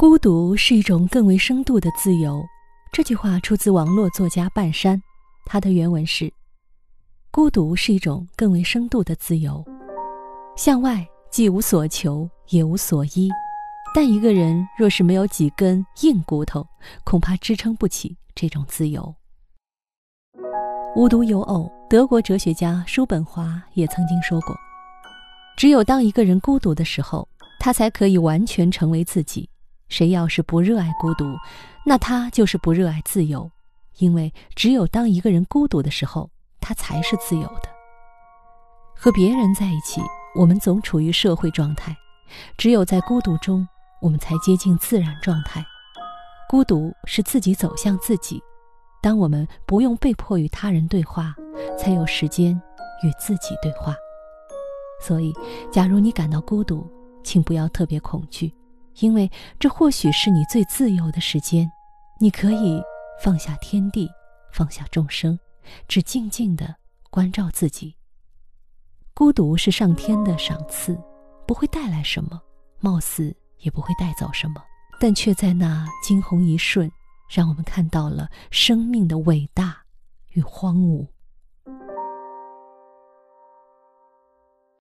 孤独是一种更为深度的自由。这句话出自网络作家半山，他的原文是：“孤独是一种更为深度的自由，向外既无所求，也无所依。但一个人若是没有几根硬骨头，恐怕支撑不起这种自由。”无独有偶，德国哲学家叔本华也曾经说过：“只有当一个人孤独的时候，他才可以完全成为自己。”谁要是不热爱孤独，那他就是不热爱自由，因为只有当一个人孤独的时候，他才是自由的。和别人在一起，我们总处于社会状态；只有在孤独中，我们才接近自然状态。孤独是自己走向自己。当我们不用被迫与他人对话，才有时间与自己对话。所以，假如你感到孤独，请不要特别恐惧。因为这或许是你最自由的时间，你可以放下天地，放下众生，只静静的关照自己。孤独是上天的赏赐，不会带来什么，貌似也不会带走什么，但却在那惊鸿一瞬，让我们看到了生命的伟大与荒芜。